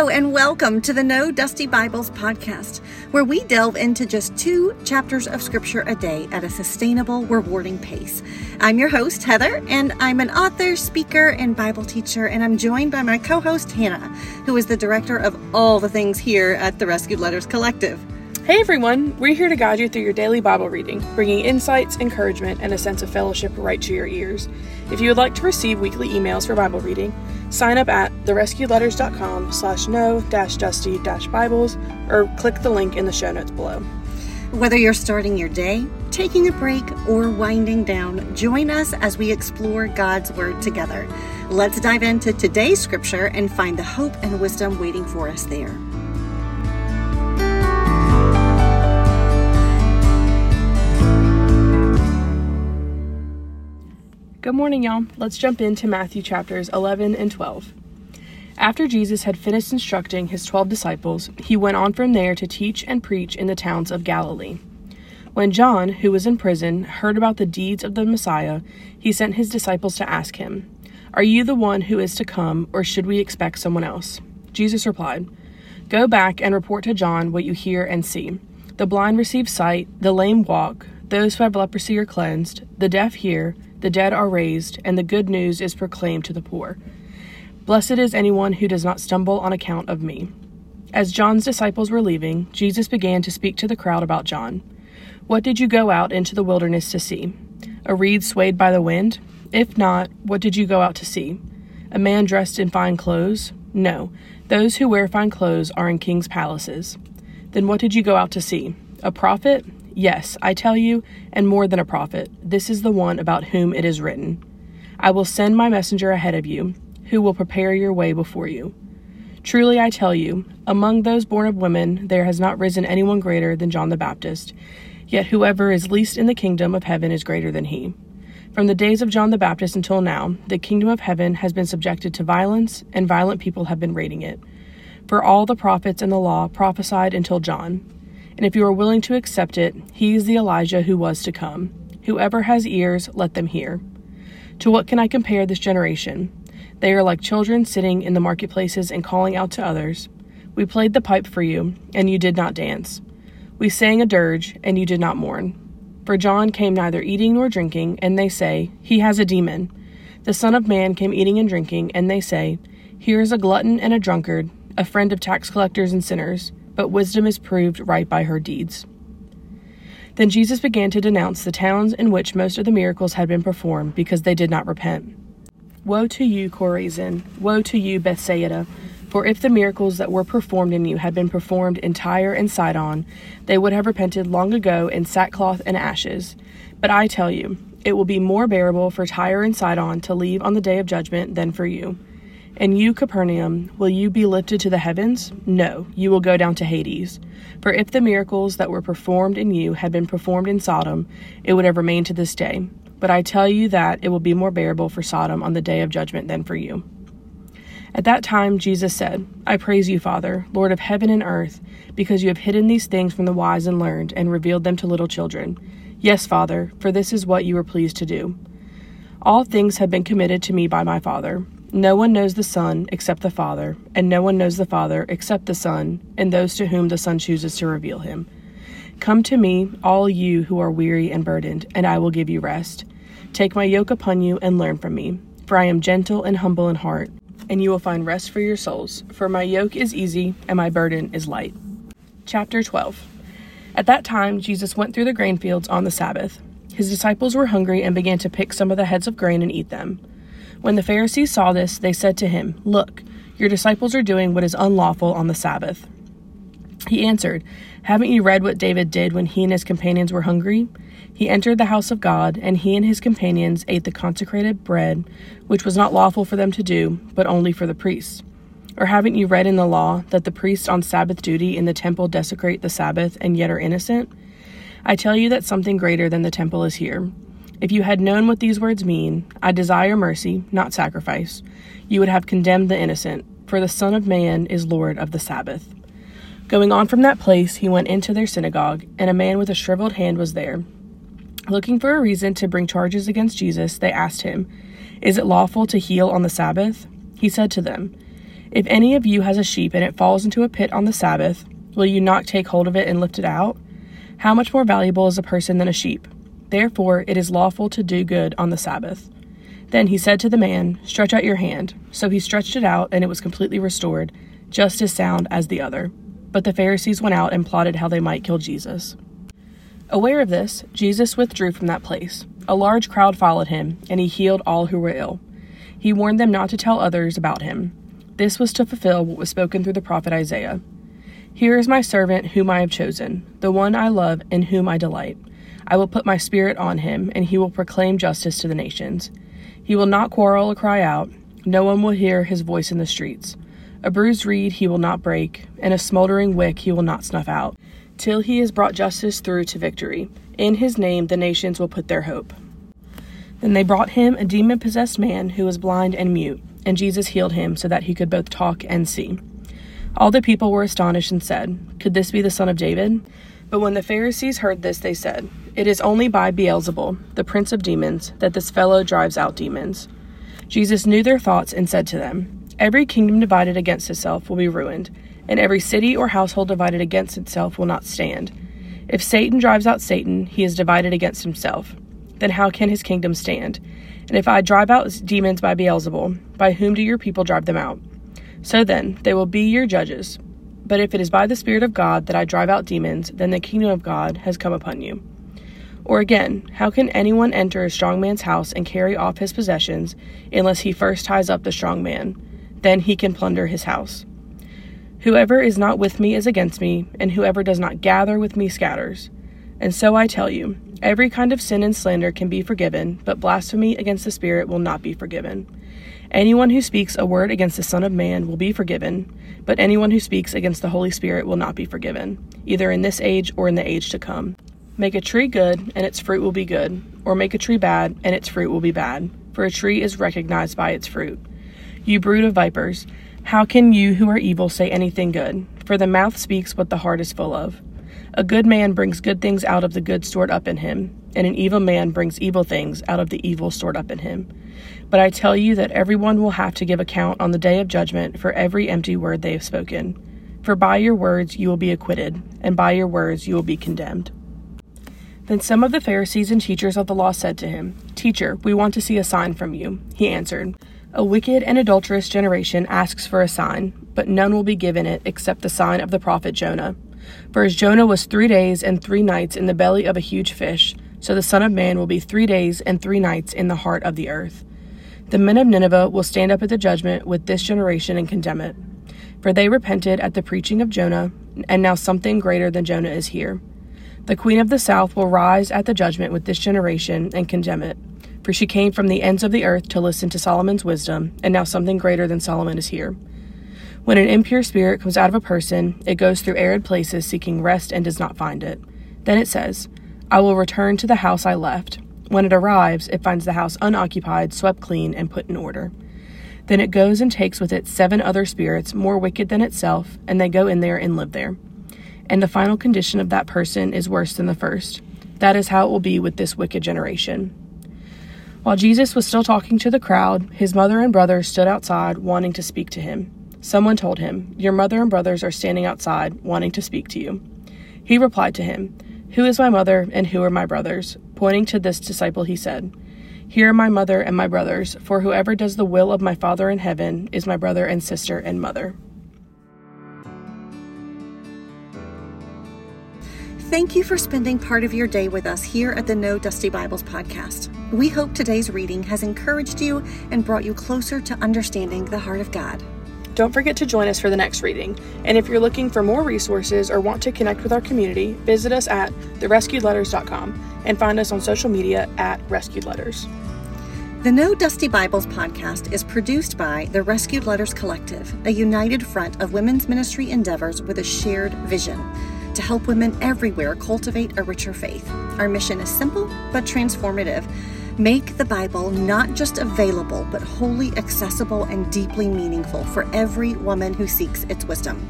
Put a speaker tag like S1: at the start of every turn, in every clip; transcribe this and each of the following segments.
S1: Hello, and welcome to the No Dusty Bibles podcast, where we delve into just two chapters of Scripture a day at a sustainable, rewarding pace. I'm your host, Heather, and I'm an author, speaker, and Bible teacher, and I'm joined by my co host, Hannah, who is the director of all the things here at the Rescued Letters Collective.
S2: Hey everyone, we're here to guide you through your daily Bible reading, bringing insights, encouragement, and a sense of fellowship right to your ears. If you would like to receive weekly emails for Bible reading, sign up at therescuedletters.com slash no dash dusty dash Bibles or click the link in the show notes below.
S1: Whether you're starting your day, taking a break, or winding down, join us as we explore God's Word together. Let's dive into today's scripture and find the hope and wisdom waiting for us there.
S2: Good morning, y'all. Let's jump into Matthew chapters 11 and 12. After Jesus had finished instructing his twelve disciples, he went on from there to teach and preach in the towns of Galilee. When John, who was in prison, heard about the deeds of the Messiah, he sent his disciples to ask him, Are you the one who is to come, or should we expect someone else? Jesus replied, Go back and report to John what you hear and see. The blind receive sight, the lame walk, those who have leprosy are cleansed, the deaf hear, the dead are raised, and the good news is proclaimed to the poor. Blessed is anyone who does not stumble on account of me. As John's disciples were leaving, Jesus began to speak to the crowd about John. What did you go out into the wilderness to see? A reed swayed by the wind? If not, what did you go out to see? A man dressed in fine clothes? No, those who wear fine clothes are in king's palaces. Then what did you go out to see? A prophet? Yes, I tell you, and more than a prophet, this is the one about whom it is written I will send my messenger ahead of you, who will prepare your way before you. Truly I tell you, among those born of women, there has not risen anyone greater than John the Baptist, yet whoever is least in the kingdom of heaven is greater than he. From the days of John the Baptist until now, the kingdom of heaven has been subjected to violence, and violent people have been raiding it. For all the prophets and the law prophesied until John and if you are willing to accept it, he is the Elijah who was to come. Whoever has ears, let them hear. To what can I compare this generation? They are like children sitting in the marketplaces and calling out to others. We played the pipe for you, and you did not dance. We sang a dirge, and you did not mourn. For John came neither eating nor drinking, and they say, He has a demon. The Son of Man came eating and drinking, and they say, Here is a glutton and a drunkard, a friend of tax collectors and sinners but wisdom is proved right by her deeds. Then Jesus began to denounce the towns in which most of the miracles had been performed because they did not repent. Woe to you, Chorazin! Woe to you, Bethsaida! For if the miracles that were performed in you had been performed in Tyre and Sidon, they would have repented long ago in sackcloth and ashes. But I tell you, it will be more bearable for Tyre and Sidon to leave on the day of judgment than for you. And you, Capernaum, will you be lifted to the heavens? No, you will go down to Hades. For if the miracles that were performed in you had been performed in Sodom, it would have remained to this day. But I tell you that it will be more bearable for Sodom on the day of judgment than for you. At that time, Jesus said, I praise you, Father, Lord of heaven and earth, because you have hidden these things from the wise and learned and revealed them to little children. Yes, Father, for this is what you were pleased to do. All things have been committed to me by my Father. No one knows the Son except the Father, and no one knows the Father except the Son, and those to whom the Son chooses to reveal him. Come to me, all you who are weary and burdened, and I will give you rest. Take my yoke upon you and learn from me, for I am gentle and humble in heart, and you will find rest for your souls. For my yoke is easy and my burden is light. Chapter 12 At that time, Jesus went through the grain fields on the Sabbath. His disciples were hungry and began to pick some of the heads of grain and eat them. When the Pharisees saw this, they said to him, Look, your disciples are doing what is unlawful on the Sabbath. He answered, Haven't you read what David did when he and his companions were hungry? He entered the house of God, and he and his companions ate the consecrated bread, which was not lawful for them to do, but only for the priests. Or haven't you read in the law that the priests on Sabbath duty in the temple desecrate the Sabbath and yet are innocent? I tell you that something greater than the temple is here. If you had known what these words mean, I desire mercy, not sacrifice, you would have condemned the innocent, for the Son of Man is Lord of the Sabbath. Going on from that place, he went into their synagogue, and a man with a shriveled hand was there. Looking for a reason to bring charges against Jesus, they asked him, Is it lawful to heal on the Sabbath? He said to them, If any of you has a sheep and it falls into a pit on the Sabbath, will you not take hold of it and lift it out? How much more valuable is a person than a sheep? Therefore, it is lawful to do good on the Sabbath. Then he said to the man, Stretch out your hand. So he stretched it out, and it was completely restored, just as sound as the other. But the Pharisees went out and plotted how they might kill Jesus. Aware of this, Jesus withdrew from that place. A large crowd followed him, and he healed all who were ill. He warned them not to tell others about him. This was to fulfill what was spoken through the prophet Isaiah. Here is my servant whom I have chosen, the one I love, in whom I delight. I will put my spirit on him, and he will proclaim justice to the nations. He will not quarrel or cry out. No one will hear his voice in the streets. A bruised reed he will not break, and a smoldering wick he will not snuff out, till he has brought justice through to victory. In his name the nations will put their hope. Then they brought him a demon possessed man who was blind and mute, and Jesus healed him so that he could both talk and see. All the people were astonished and said, Could this be the son of David? But when the Pharisees heard this, they said, It is only by Beelzebul, the prince of demons, that this fellow drives out demons. Jesus knew their thoughts and said to them, Every kingdom divided against itself will be ruined, and every city or household divided against itself will not stand. If Satan drives out Satan, he is divided against himself then how can his kingdom stand? And if I drive out demons by Beelzebul, by whom do your people drive them out? So then, they will be your judges. But if it is by the Spirit of God that I drive out demons, then the kingdom of God has come upon you. Or again, how can anyone enter a strong man's house and carry off his possessions unless he first ties up the strong man? Then he can plunder his house. Whoever is not with me is against me, and whoever does not gather with me scatters. And so I tell you, Every kind of sin and slander can be forgiven, but blasphemy against the Spirit will not be forgiven. Anyone who speaks a word against the Son of Man will be forgiven, but anyone who speaks against the Holy Spirit will not be forgiven, either in this age or in the age to come. Make a tree good, and its fruit will be good, or make a tree bad, and its fruit will be bad, for a tree is recognized by its fruit. You brood of vipers, how can you who are evil say anything good? For the mouth speaks what the heart is full of. A good man brings good things out of the good stored up in him, and an evil man brings evil things out of the evil stored up in him. But I tell you that everyone will have to give account on the day of judgment for every empty word they have spoken. For by your words you will be acquitted, and by your words you will be condemned. Then some of the Pharisees and teachers of the law said to him, Teacher, we want to see a sign from you. He answered, A wicked and adulterous generation asks for a sign, but none will be given it except the sign of the prophet Jonah. For as Jonah was three days and three nights in the belly of a huge fish, so the Son of Man will be three days and three nights in the heart of the earth. The men of Nineveh will stand up at the judgment with this generation and condemn it. For they repented at the preaching of Jonah, and now something greater than Jonah is here. The queen of the south will rise at the judgment with this generation and condemn it. For she came from the ends of the earth to listen to Solomon's wisdom, and now something greater than Solomon is here. When an impure spirit comes out of a person, it goes through arid places seeking rest and does not find it. Then it says, I will return to the house I left. When it arrives, it finds the house unoccupied, swept clean, and put in order. Then it goes and takes with it seven other spirits more wicked than itself, and they go in there and live there. And the final condition of that person is worse than the first. That is how it will be with this wicked generation. While Jesus was still talking to the crowd, his mother and brother stood outside wanting to speak to him. Someone told him, Your mother and brothers are standing outside, wanting to speak to you. He replied to him, Who is my mother, and who are my brothers? Pointing to this disciple, he said, Here are my mother and my brothers, for whoever does the will of my Father in heaven is my brother and sister and mother.
S1: Thank you for spending part of your day with us here at the No Dusty Bibles podcast. We hope today's reading has encouraged you and brought you closer to understanding the heart of God.
S2: Don't forget to join us for the next reading. And if you're looking for more resources or want to connect with our community, visit us at therescuedletters.com and find us on social media at Rescued Letters.
S1: The No Dusty Bibles podcast is produced by the Rescued Letters Collective, a united front of women's ministry endeavors with a shared vision to help women everywhere cultivate a richer faith. Our mission is simple but transformative Make the Bible not just available, but wholly accessible and deeply meaningful for every woman who seeks its wisdom.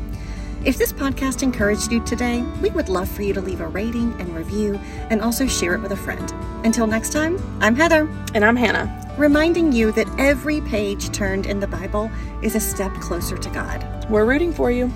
S1: If this podcast encouraged you today, we would love for you to leave a rating and review and also share it with a friend. Until next time, I'm Heather.
S2: And I'm Hannah.
S1: reminding you that every page turned in the Bible is a step closer to God.
S2: We're rooting for you.